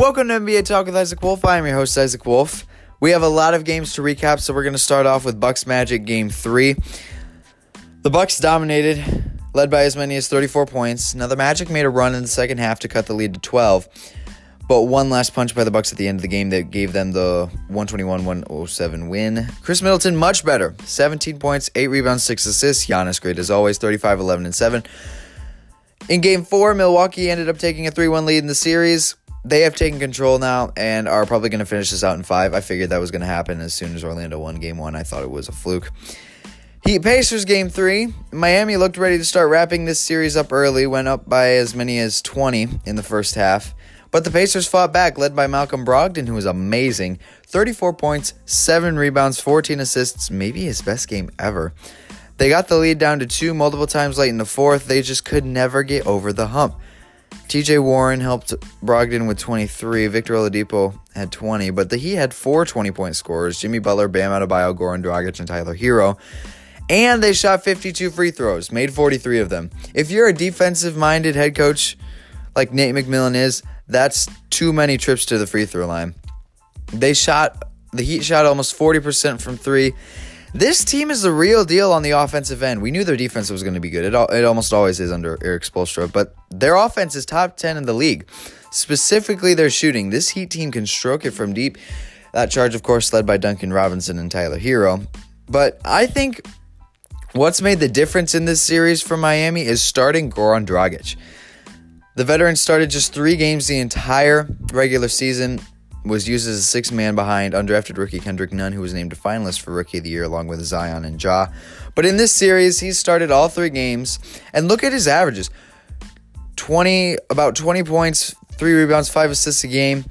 Welcome to NBA Talk with Isaac Wolf. I am your host, Isaac Wolf. We have a lot of games to recap, so we're going to start off with Bucks Magic Game 3. The Bucks dominated, led by as many as 34 points. Now the Magic made a run in the second half to cut the lead to 12, but one last punch by the Bucks at the end of the game that gave them the 121-107 win. Khris Middleton much better. 17 points, 8 rebounds, 6 assists. Giannis great as always, 35 11 and 7. In game 4, Milwaukee ended up taking a 3-1 lead in the series they have taken control now and are probably going to finish this out in five. I figured that was going to happen as soon as Orlando won game one. I thought it was a fluke. Heat Pacers game three. Miami looked ready to start wrapping this series up early, went up by as many as 20 in the first half. But the Pacers fought back, led by Malcolm Brogdon, who was amazing 34 points, 7 rebounds, 14 assists, maybe his best game ever. They got the lead down to two multiple times late in the fourth. They just could never get over the hump. TJ Warren helped Brogdon with 23. Victor Oladipo had 20, but the, he had four 20 point scorers Jimmy Butler, Bam Adebayo, Goran Dragic, and Tyler Herro. And they shot 52 free throws, made 43 of them. If you're a defensive minded head coach like Nate McMillan is, that's too many trips to the free throw line. They shot, the Heat shot almost 40% from three this team is the real deal on the offensive end. We knew their defense was going to be good. It, it almost always is under Erik Spoelstra, but their offense is top 10 in the league. Specifically, their shooting. This Heat team can stroke it from deep. That charge, of course, led by Duncan Robinson and Tyler Herro. But I think what's made the difference in this series for Miami is starting Goran Dragic. The veteran started just three games the entire regular season was used as a six man behind undrafted rookie Kendrick Nunn, who was named a finalist for Rookie of the Year along with Zion and Ja. But in this series, he started all three games, and look at his averages 20, about 20 points, three rebounds, five assists a game.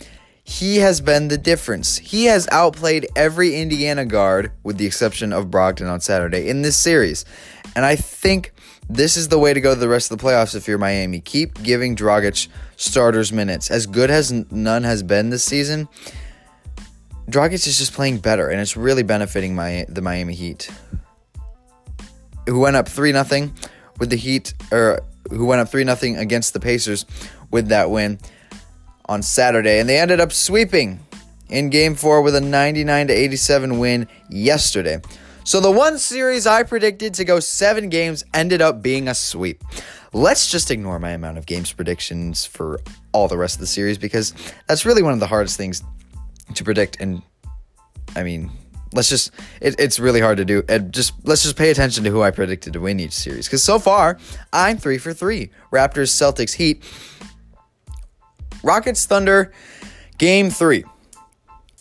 He has been the difference. He has outplayed every Indiana guard, with the exception of Brogdon on Saturday, in this series. And I think this is the way to go to the rest of the playoffs if you're Miami. Keep giving Dragic starters minutes. As good as Nunn has been this season, Dragic is just playing better, and it's really benefiting my the Miami Heat, who went up three nothing with the Heat, or who went up three nothing against the Pacers with that win on Saturday, and they ended up sweeping in Game Four with a 99 to 87 win yesterday. So the one series I predicted to go seven games ended up being a sweep. Let's just ignore my amount of games predictions for all the rest of the series because that's really one of the hardest things to predict. And I mean, let's just it, it's really hard to do. And just let's just pay attention to who I predicted to win each series because so far I'm three for three. Raptors, Celtics, Heat, Rockets, Thunder, Game three.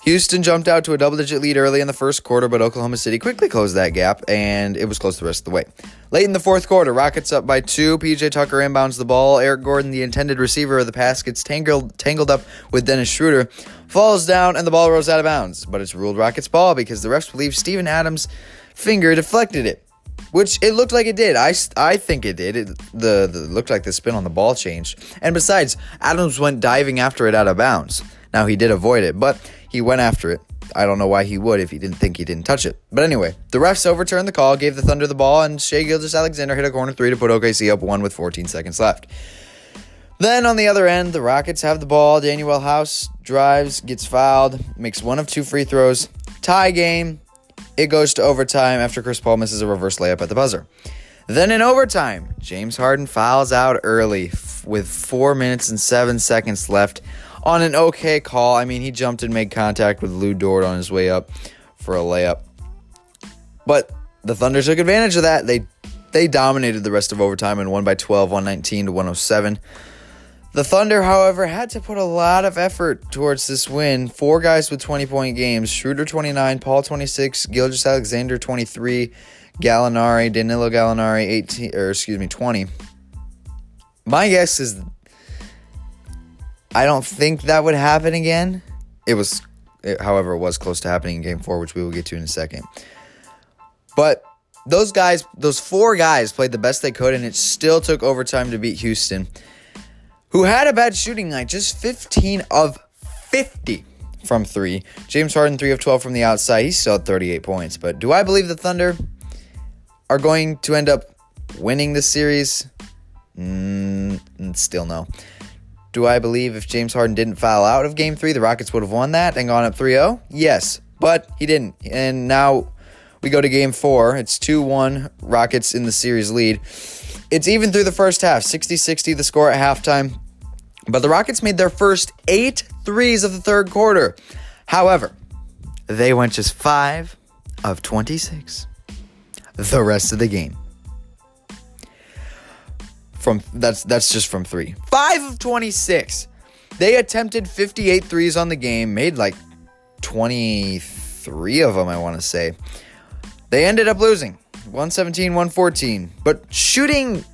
Houston jumped out to a double digit lead early in the first quarter, but Oklahoma City quickly closed that gap, and it was close the rest of the way. Late in the fourth quarter, Rockets up by two. PJ Tucker inbounds the ball. Eric Gordon, the intended receiver of the pass, gets tangled, tangled up with Dennis Schroeder, falls down, and the ball rolls out of bounds. But it's ruled Rockets ball because the refs believe Steven Adams' finger deflected it. Which it looked like it did. I, I think it did. It the, the looked like the spin on the ball changed. And besides, Adams went diving after it out of bounds. Now he did avoid it, but he went after it. I don't know why he would if he didn't think he didn't touch it. But anyway, the refs overturned the call, gave the Thunder the ball, and Shai Gilgeous-Alexander hit a corner three to put OKC up one with 14 seconds left. Then on the other end, the Rockets have the ball. Danuel House drives, gets fouled, makes one of two free throws. Tie game. It goes to overtime after Chris Paul misses a reverse layup at the buzzer. Then in overtime, James Harden fouls out early with four minutes and seven seconds left on an okay call. I mean, he jumped and made contact with Lu Dort on his way up for a layup. But the Thunder took advantage of that. They they dominated the rest of overtime and won by 12, 119 to 107. The Thunder, however, had to put a lot of effort towards this win. Four guys with 20 point games Schroeder 29, Paul 26, Gilgeous-Alexander 23, Gallinari, Danilo Gallinari 18, or excuse me, 20. My guess is I don't think that would happen again. It was, it, however, it was close to happening in game four, which we will get to in a second. But those guys, those four guys played the best they could, and it still took overtime to beat Houston, who had a bad shooting night, just 15 of 50 from three. James Harden, 3 of 12 from the outside. He still had 38 points. But do I believe the Thunder are going to end up winning this series? Mm, still no. Do I believe if James Harden didn't foul out of game three, the Rockets would have won that and gone up 3 0? Yes, but he didn't. And now we go to game four. It's 2 1 Rockets in the series lead. It's even through the first half 60 60 the score at halftime. But the Rockets made their first eight threes of the third quarter. However, they went just 5 of 26 the rest of the game. From that's that's just from 3. 5 of 26. They attempted 58 threes on the game, made like 23 of them, I want to say. They ended up losing 117 114. But shooting,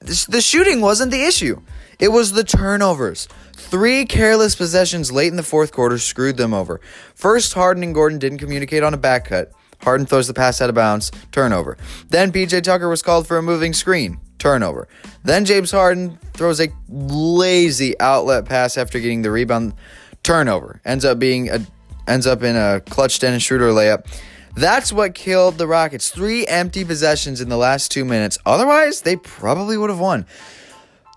the shooting wasn't the issue, it was the turnovers. Three careless possessions late in the fourth quarter screwed them over. First, Harden and Gordon didn't communicate on a back cut. Harden throws the pass out of bounds, turnover. Then PJ Tucker was called for a moving screen, turnover. Then James Harden throws a lazy outlet pass after getting the rebound, turnover. Ends up being a ends up in a clutch Dennis Schroeder layup. That's what killed the Rockets. Three empty possessions in the last two minutes. Otherwise, they probably would have won.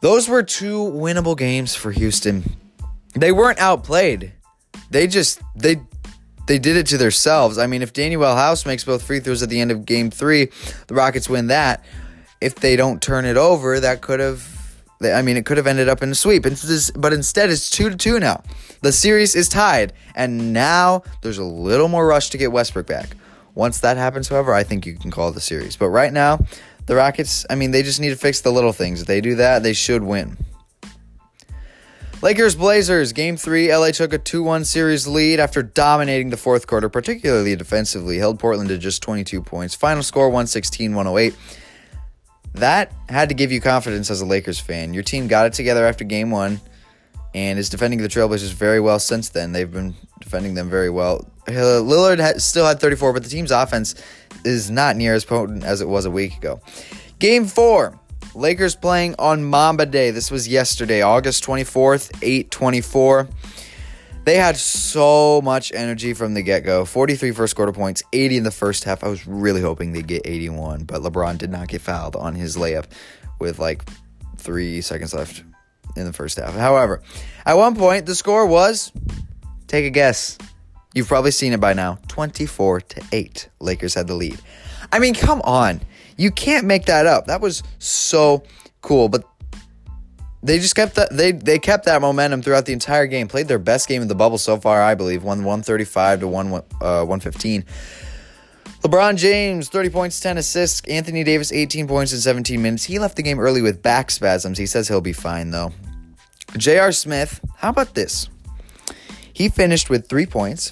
Those were two winnable games for Houston. They weren't outplayed. They just they they did it to themselves. I mean, if Danuel House makes both free throws at the end of game three, the Rockets win that. If they don't turn it over, that could have I mean, it could have ended up in a sweep. But instead, it's 2 to 2 now. The series is tied, and now there's a little more rush to get Westbrook back. Once that happens, however, I think you can call the series. But right now, the Rockets, I mean, they just need to fix the little things. If they do that, they should win. Lakers Blazers, game three. LA took a 2 1 series lead after dominating the fourth quarter, particularly defensively. Held Portland to just 22 points. Final score 116 108. That had to give you confidence as a Lakers fan. Your team got it together after game one and is defending the Trailblazers very well since then. They've been defending them very well. Lillard still had 34, but the team's offense is not near as potent as it was a week ago. Game four. Lakers playing on Mamba Day. This was yesterday, August 24th, 824. They had so much energy from the get go 43 first quarter points, 80 in the first half. I was really hoping they'd get 81, but LeBron did not get fouled on his layup with like three seconds left in the first half. However, at one point, the score was take a guess. You've probably seen it by now 24 to 8. Lakers had the lead. I mean, come on. You can't make that up. That was so cool. But they just kept that they they kept that momentum throughout the entire game. Played their best game in the bubble so far, I believe. Won 135 to 1 uh, 115. LeBron James, 30 points, 10 assists. Anthony Davis, 18 points in 17 minutes. He left the game early with back spasms. He says he'll be fine, though. J.R. Smith, how about this? He finished with three points.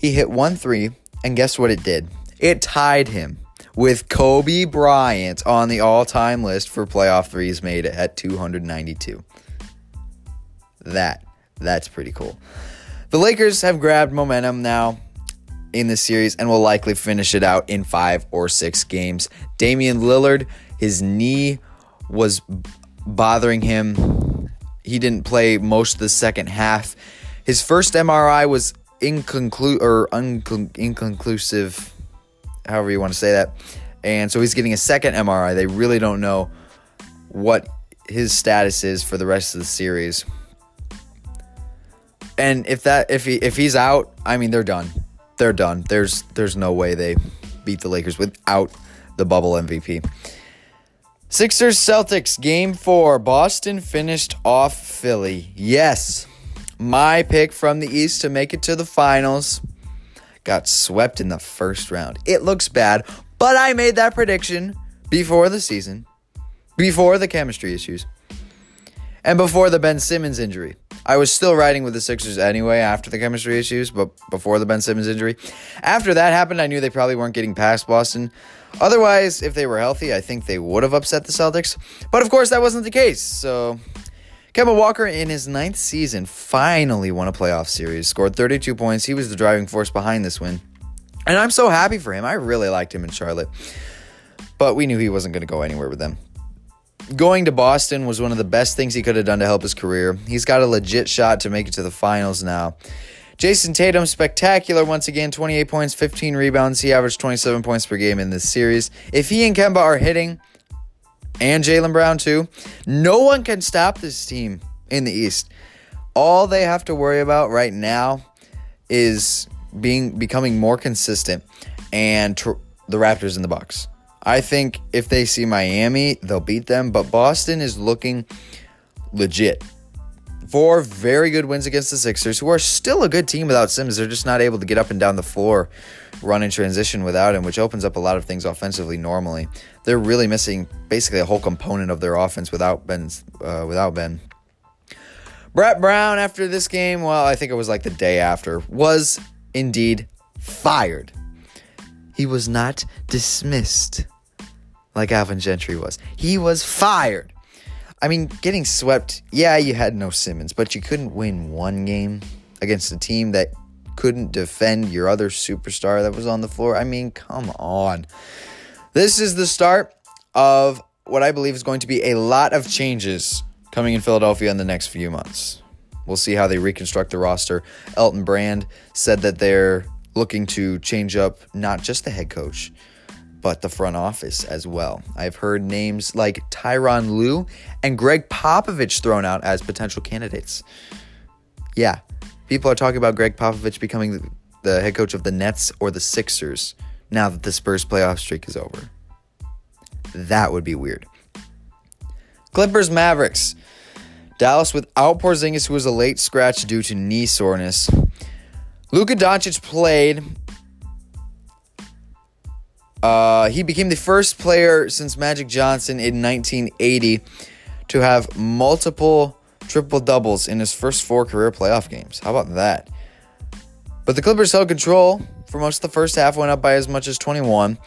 He hit one three, and guess what it did? It tied him with Kobe Bryant on the all time list for playoff threes made at 292. That, that's pretty cool. The Lakers have grabbed momentum now in the series and will likely finish it out in five or six games. Damian Lillard, his knee was bothering him. He didn't play most of the second half. His first MRI was inconclu- or however you want to say that. And so he's getting a second MRI. They really don't know what his status is for the rest of the series. And if that if he if he's out, I mean they're done they're done. There's there's no way they beat the Lakers without the bubble MVP. Sixers Celtics game 4. Boston finished off Philly. Yes. My pick from the East to make it to the finals got swept in the first round. It looks bad, but I made that prediction before the season, before the chemistry issues, and before the Ben Simmons injury. I was still riding with the Sixers anyway after the chemistry issues, but before the Ben Simmons injury. After that happened, I knew they probably weren't getting past Boston. Otherwise, if they were healthy, I think they would have upset the Celtics. But of course, that wasn't the case. So, Kemba Walker, in his ninth season, finally won a playoff series, scored 32 points. He was the driving force behind this win. And I'm so happy for him. I really liked him in Charlotte. But we knew he wasn't going to go anywhere with them going to Boston was one of the best things he could have done to help his career. He's got a legit shot to make it to the finals now. Jayson Tatum, spectacular once again 28 points, 15 rebounds. He averaged 27 points per game in this series. If he and Kemba are hitting, and Jaylen Brown too, no one can stop this team in the East. All they have to worry about right now is being becoming more consistent and tr- the Raptors in the Bucks. I think if they see Miami, they'll beat them, but Boston is looking legit. Four very good wins against the Sixers, who are still a good team without Simmons. They're just not able to get up and down the floor, run in transition without him, which opens up a lot of things offensively. Normally, they're really missing basically a whole component of their offense without Ben. Uh, without Ben. Brett Brown, after this game, well, I think it was like the day after, was indeed fired. He was not dismissed like Alvin Gentry was. He was fired. I mean, getting swept, yeah, you had no Simmons, but you couldn't win one game against a team that couldn't defend your other superstar that was on the floor. I mean, come on. This is the start of what I believe is going to be a lot of changes coming in Philadelphia in the next few months. We'll see how they reconstruct the roster. Elton Brand said that they're looking to change up not just the head coach, but the front office as well. I've heard names like Tyronn Lue and Gregg Popovich thrown out as potential candidates. Yeah, people are talking about Gregg Popovich becoming the head coach of the Nets or the Sixers now that the Spurs playoff streak is over. That would be weird. Clippers Mavericks. Dallas without Porzingis, who was a late scratch due to knee soreness. Luka Doncic played. Uh, he became the first player since Magic Johnson in 1980 to have multiple triple doubles in his first four career playoff games. How about that? But the Clippers held control for most of the first half, went up by as much as 21.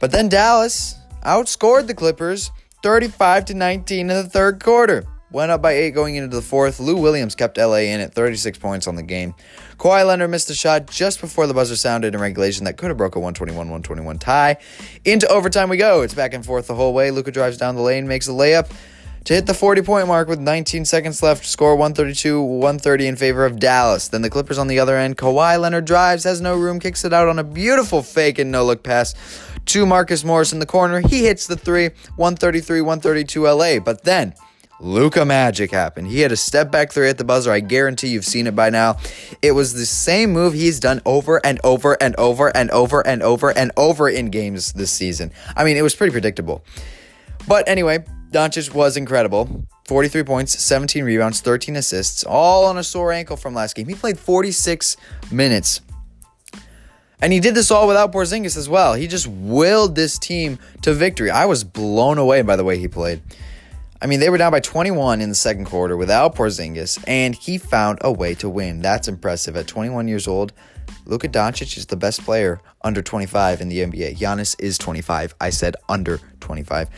But then Dallas outscored the Clippers 35 to 19 in the third quarter. Went up by eight going into the fourth. Lou Williams kept LA in at 36 points on the game. Kawhi Leonard missed a shot just before the buzzer sounded in regulation that could have broke a 121-121 tie. Into overtime we go. It's back and forth the whole way. Luka drives down the lane, makes a layup to hit the 40 point mark with 19 seconds left. Score 132 130 in favor of Dallas. Then the Clippers on the other end. Kawhi Leonard drives, has no room, kicks it out on a beautiful fake and no look pass to Marcus Morris in the corner. He hits the three, 133 132 LA. But then Luka Magic happened. He had a step back three at the buzzer. I guarantee you've seen it by now. It was the same move he's done over and over and over and over and over and over in games this season. I mean, it was pretty predictable. But anyway, Doncic was incredible. 43 points, 17 rebounds, 13 assists, all on a sore ankle from last game. He played 46 minutes. And he did this all without Porzingis as well. He just willed this team to victory. I was blown away by the way he played. I mean, they were down by 21 in the second quarter without Porzingis, and he found a way to win. That's impressive. At 21 years old, Luka Doncic is the best player under 25 in the NBA. Giannis is 25. I said under 25.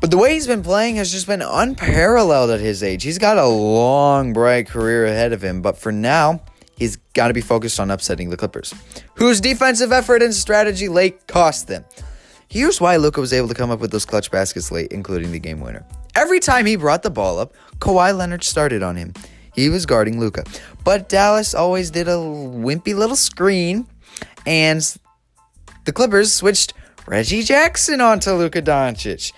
But the way he's been playing has just been unparalleled at his age. He's got a long, bright career ahead of him, but for now, he's got to be focused on upsetting the Clippers, whose defensive effort and strategy late cost them. Here's why Luka was able to come up with those clutch baskets late, including the game winner. Every time he brought the ball up, Kawhi Leonard started on him. He was guarding Luka. But Dallas always did a wimpy little screen, and the Clippers switched Reggie Jackson onto Luka Doncic.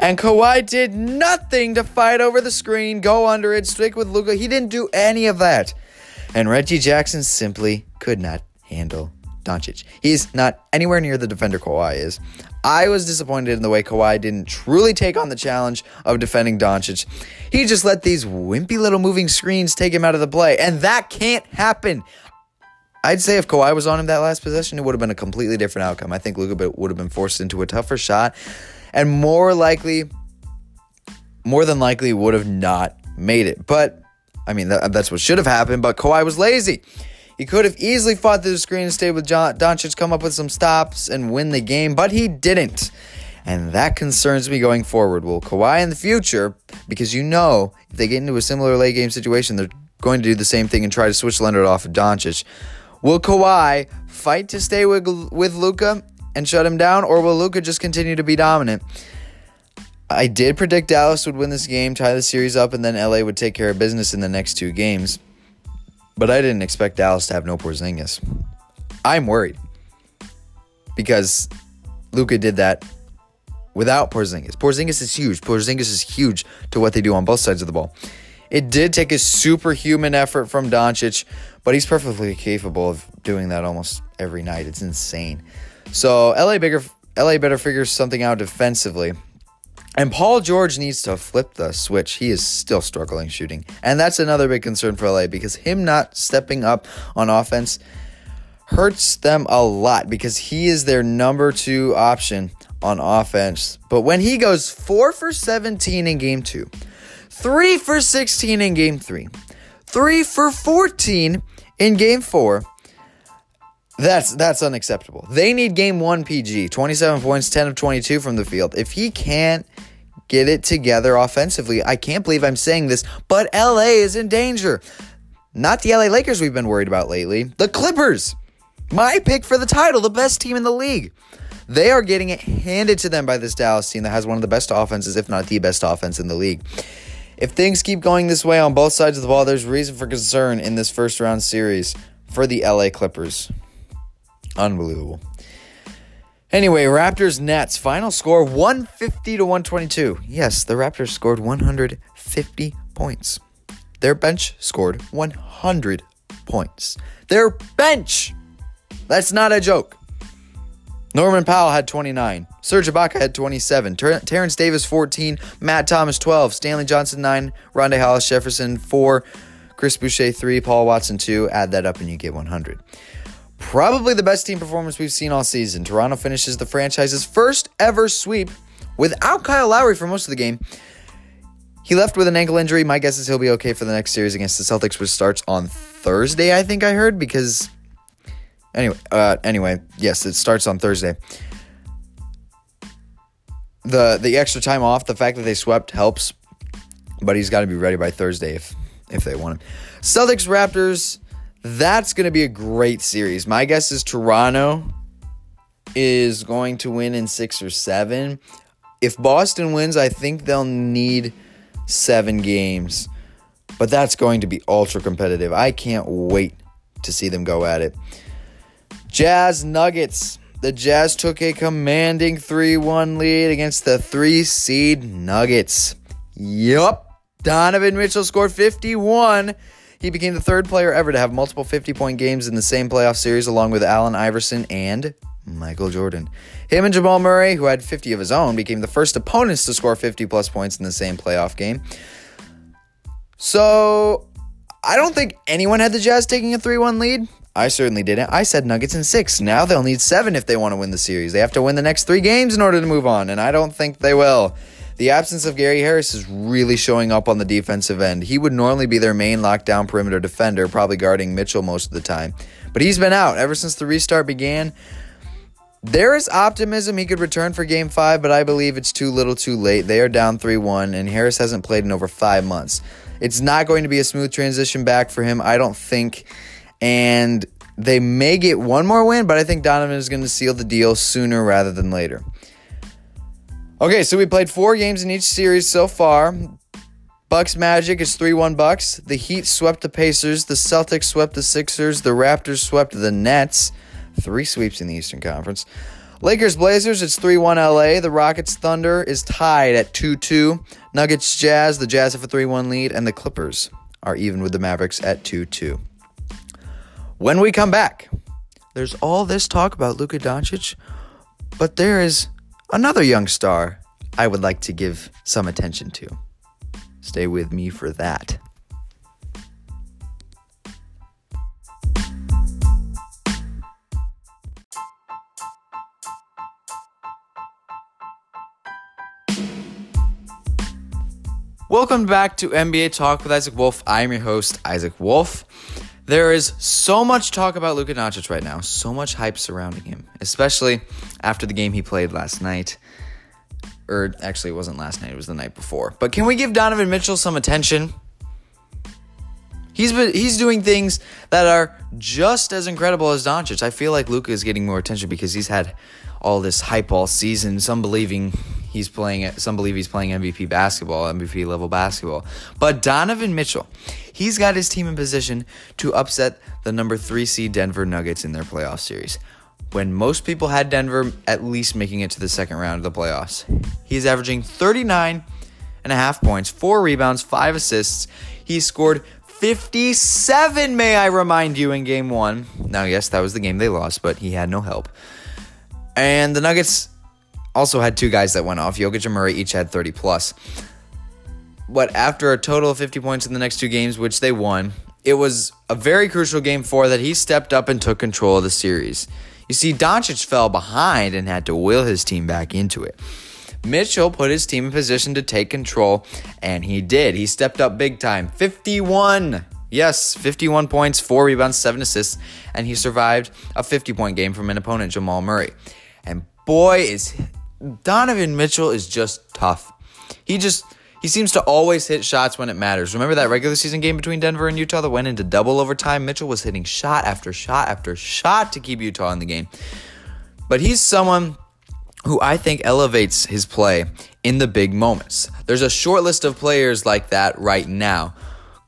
And Kawhi did nothing to fight over the screen, go under it, stick with Luka. He didn't do any of that. And Reggie Jackson simply could not handle Doncic. He's not anywhere near the defender Kawhi is. I was disappointed in the way Kawhi didn't truly take on the challenge of defending Doncic. He just let these wimpy little moving screens take him out of the play, and that can't happen. I'd say if Kawhi was on him that last possession, it would have been a completely different outcome. I think Luka would have been forced into a tougher shot, and more likely, more than likely, would have not made it. But I mean, that, that's what should have happened. But Kawhi was lazy. He could have easily fought through the screen and stayed with John Doncic, come up with some stops, and win the game, but he didn't. And that concerns me going forward. Will Kawhi in the future, because you know if they get into a similar late game situation, they're going to do the same thing and try to switch Leonard off of Doncic. Will Kawhi fight to stay with with Luka and shut him down, or will Luka just continue to be dominant? I did predict Dallas would win this game, tie the series up, and then LA would take care of business in the next two games. But I didn't expect Dallas to have no Porzingis. I'm worried because Luka did that without Porzingis. Porzingis is huge. Porzingis is huge to what they do on both sides of the ball. It did take a superhuman effort from Doncic, but he's perfectly capable of doing that almost every night. It's insane. So LA bigger LA better figure something out defensively. And Paul George needs to flip the switch. He is still struggling shooting. And that's another big concern for LA because him not stepping up on offense hurts them a lot because he is their number two option on offense. But when he goes 4 for 17 in game 2, 3 for 16 in game 3, 3 for 14 in game 4, that's that's unacceptable. They need game 1 PG, 27 points, 10 of 22 from the field. If he can't get it together offensively, I can't believe I'm saying this, but LA is in danger. Not the LA Lakers we've been worried about lately, the Clippers. My pick for the title, the best team in the league. They are getting it handed to them by this Dallas team that has one of the best offenses, if not the best offense in the league. If things keep going this way on both sides of the ball, there's reason for concern in this first round series for the LA Clippers. Unbelievable. Anyway, Raptors Nets final score 150 to 122. Yes, the Raptors scored 150 points. Their bench scored 100 points. Their bench that's not a joke. Norman Powell had 29. Serge Ibaka had 27. Ter- Terence Davis 14. Matt Thomas 12. Stanley Johnson 9. Rondae Hollis Jefferson 4. Chris Boucher 3. Paul Watson 2. Add that up and you get 100. Probably the best team performance we've seen all season. Toronto finishes the franchise's first ever sweep without Kyle Lowry for most of the game. He left with an ankle injury. My guess is he'll be okay for the next series against the Celtics, which starts on Thursday, I think I heard, because Anyway, uh, anyway, yes, it starts on Thursday. The the extra time off, the fact that they swept helps, but he's got to be ready by Thursday if if they want him. Celtics Raptors, that's going to be a great series. My guess is Toronto is going to win in 6 or 7. If Boston wins, I think they'll need 7 games. But that's going to be ultra competitive. I can't wait to see them go at it. Jazz Nuggets. The Jazz took a commanding 3 1 lead against the three seed Nuggets. Yup. Donovan Mitchell scored 51. He became the third player ever to have multiple 50 point games in the same playoff series, along with Allen Iverson and Michael Jordan. Him and Jamal Murray, who had 50 of his own, became the first opponents to score 50 plus points in the same playoff game. So, I don't think anyone had the Jazz taking a 3 1 lead. I certainly didn't. I said Nuggets in six. Now they'll need seven if they want to win the series. They have to win the next three games in order to move on, and I don't think they will. The absence of Gary Harris is really showing up on the defensive end. He would normally be their main lockdown perimeter defender, probably guarding Mitchell most of the time. But he's been out ever since the restart began. There is optimism he could return for game five, but I believe it's too little too late. They are down 3 1, and Harris hasn't played in over five months. It's not going to be a smooth transition back for him, I don't think and they may get one more win, but I think Donovan is going to seal the deal sooner rather than later. Okay, so we played four games in each series so far. Bucks Magic is 3-1 Bucks. The Heat swept the Pacers, the Celtics swept the Sixers, the Raptors swept the Nets. Three sweeps in the Eastern Conference. Lakers Blazers, it's 3 1 LA. The Rockets Thunder is tied at 2 2. Nuggets Jazz, the Jazz have a 3 1 lead, and the Clippers are even with the Mavericks at 2 2. When we come back, there's all this talk about Luka Doncic, but there is another young star I would like to give some attention to. Stay with me for that. Welcome back to NBA Talk with Isaac Wolf. I am your host, Isaac Wolf. There is so much talk about Luka Doncic right now, so much hype surrounding him, especially after the game he played last night. Or actually, it wasn't last night; it was the night before. But can we give Donovan Mitchell some attention? He's been, he's doing things that are just as incredible as Doncic. I feel like Luka is getting more attention because he's had all this hype all season. Some believing he's playing some believe he's playing MVP basketball, MVP level basketball. But Donovan Mitchell, he's got his team in position to upset the number 3 seed Denver Nuggets in their playoff series. When most people had Denver at least making it to the second round of the playoffs. He's averaging 39 and a half points, 4 rebounds, 5 assists. He scored 57, may I remind you, in game one. Now, yes, that was the game they lost, but he had no help. And the Nuggets also had two guys that went off. Jokic and Murray each had 30 plus. But after a total of 50 points in the next two games, which they won, it was a very crucial game four that he stepped up and took control of the series. You see, Doncic fell behind and had to will his team back into it. Mitchell put his team in position to take control, and he did. He stepped up big time. 51. Yes, 51 points, 4 rebounds, 7 assists, and he survived a 50 point game from an opponent, Jamal Murray. And boy, is Donovan Mitchell is just tough. He just he seems to always hit shots when it matters. Remember that regular season game between Denver and Utah that went into double overtime? Mitchell was hitting shot after shot after shot to keep Utah in the game. But he's someone who I think elevates his play in the big moments. There's a short list of players like that right now.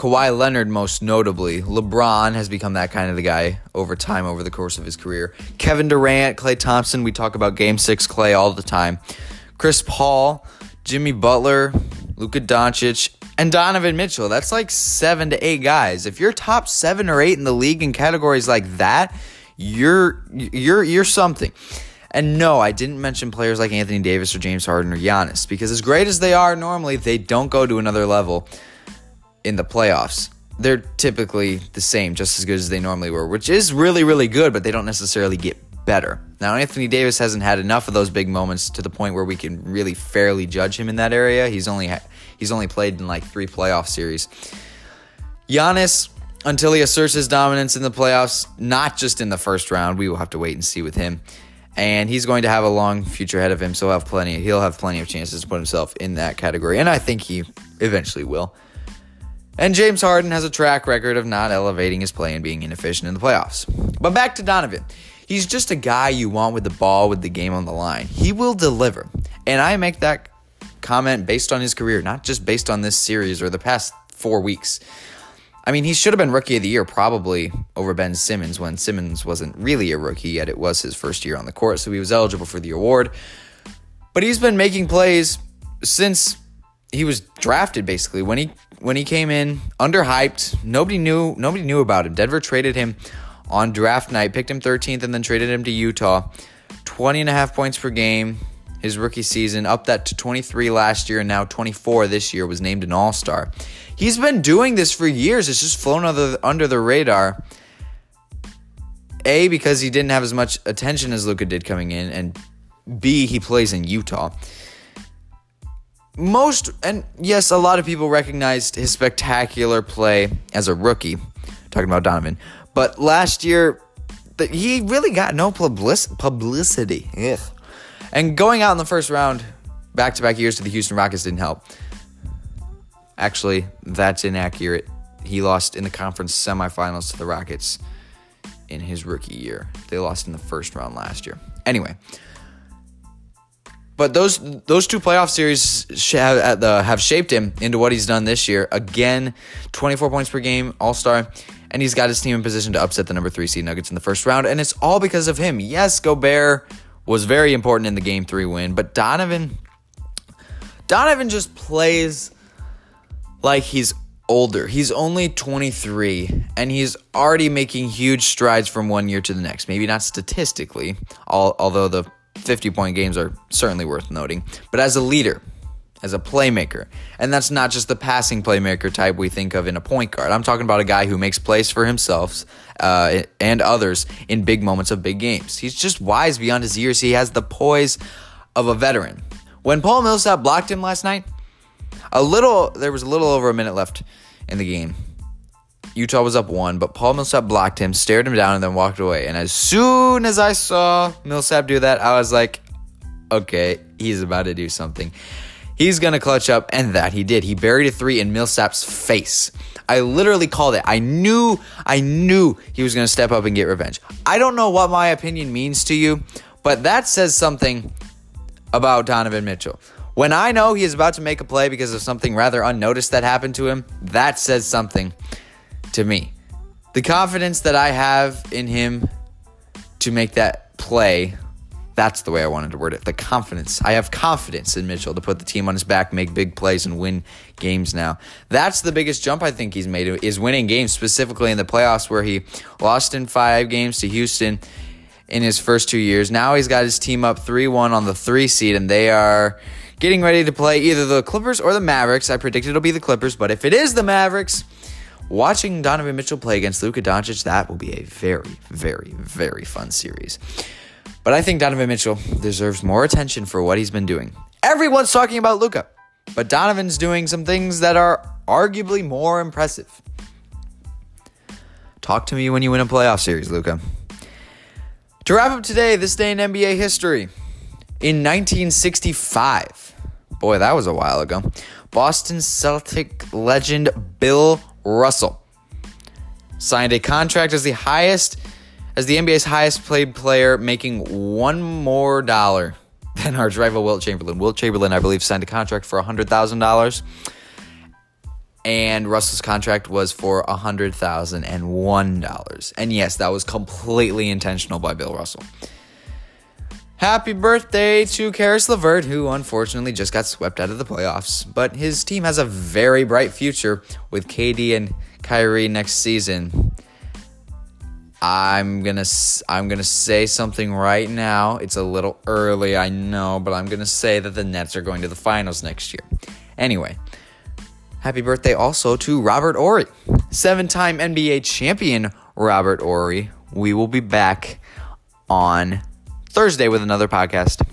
Kawhi Leonard, most notably. LeBron has become that kind of the guy over time, over the course of his career. Kevin Durant, Klay Thompson, we talk about game six Klay all the time. Chris Paul, Jimmy Butler, Luka Doncic, and Donovan Mitchell. That's like seven to eight guys. If you're top seven or eight in the league in categories like that, you're you're you're something. And no, I didn't mention players like Anthony Davis or James Harden or Giannis because as great as they are normally, they don't go to another level in the playoffs. They're typically the same, just as good as they normally were, which is really, really good, but they don't necessarily get better. Now, Anthony Davis hasn't had enough of those big moments to the point where we can really fairly judge him in that area. He's only ha- he's only played in like three playoff series. Giannis, until he asserts his dominance in the playoffs, not just in the first round, we will have to wait and see with him. And he's going to have a long future ahead of him, so he'll have plenty. He'll have plenty of chances to put himself in that category, and I think he eventually will. And James Harden has a track record of not elevating his play and being inefficient in the playoffs. But back to Donovan. He's just a guy you want with the ball with the game on the line. He will deliver. And I make that comment based on his career, not just based on this series or the past four weeks. I mean, he should have been rookie of the year probably over Ben Simmons when Simmons wasn't really a rookie yet. It was his first year on the court, so he was eligible for the award. But he's been making plays since he was drafted basically. When he when he came in underhyped nobody knew nobody knew about him. Denver traded him on draft night picked him 13th and then traded him to utah. 20 and a half points per game his rookie season up that to 23 last year and now 24 this year was named an all-star. He's been doing this for years. It's just flown under, under the radar. A because he didn't have as much attention as Luka did coming in and b he plays in utah most and yes, a lot of people recognized his spectacular play as a rookie. Talking about Donovan, but last year he really got no public, publicity. Ugh. And going out in the first round, back to back years to the Houston Rockets didn't help. Actually, that's inaccurate. He lost in the conference semifinals to the Rockets in his rookie year. They lost in the first round last year. Anyway, but those those two playoff series have, uh, have shaped him into what he's done this year. Again, 24 points per game, All Star, and he's got his team in position to upset the number three seed Nuggets in the first round, and it's all because of him. Yes, Gobert was very important in the game three win, but Donovan, Donovan just plays like he's older. He's only 23 and he's already making huge strides from one year to the next. Maybe not statistically, although the 50 point games are certainly worth noting, but as a leader, as a playmaker. And that's not just the passing playmaker type we think of in a point guard. I'm talking about a guy who makes plays for himself uh, and others in big moments of big games. He's just wise beyond his years. He has the poise of a veteran. When Paul Millsap blocked him last night, a little there was a little over a minute left in the game. Utah was up one, but Paul Millsap blocked him, stared him down, and then walked away. And as soon as I saw Millsap do that, I was like, okay, he's about to do something. He's going to clutch up, and that he did. He buried a three in Millsap's face. I literally called it. I knew, I knew he was going to step up and get revenge. I don't know what my opinion means to you, but that says something about Donovan Mitchell. When I know he is about to make a play because of something rather unnoticed that happened to him, that says something to me. The confidence that I have in him to make that play That's the way I wanted to word it. The confidence. I have confidence in Mitchell to put the team on his back, make big plays, and win games now. That's the biggest jump I think he's made is winning games, specifically in the playoffs where he lost in five games to Houston in his first two years. Now he's got his team up 3 1 on the three seed, and they are getting ready to play either the Clippers or the Mavericks. I predict it'll be the Clippers, but if it is the Mavericks, watching Donovan Mitchell play against Luka Doncic, that will be a very, very, very fun series. But I think Donovan Mitchell deserves more attention for what he's been doing. Everyone's talking about Luka, but Donovan's doing some things that are arguably more impressive. Talk to me when you win a playoff series, Luka. To wrap up today, this day in NBA history. In 1965, boy, that was a while ago, Boston Celtic legend Bill Russell signed a contract as the highest as the NBA's highest paid player, making one more dollar than our rival Wilt Chamberlain. Wilt Chamberlain, I believe, signed a contract for $100,000. And Russell's contract was for $100,001. And yes, that was completely intentional by Bill Russell. Happy birthday to Caris LeVert, who unfortunately just got swept out of the playoffs. But his team has a very bright future with KD and Kyrie next season. I'm gonna I'm gonna say something right now. It's a little early, I know, but I'm gonna say that the Nets are going to the finals next year. Anyway, happy birthday also to Robert Horry, seven-time NBA champion Robert Horry. We will be back on Thursday with another podcast.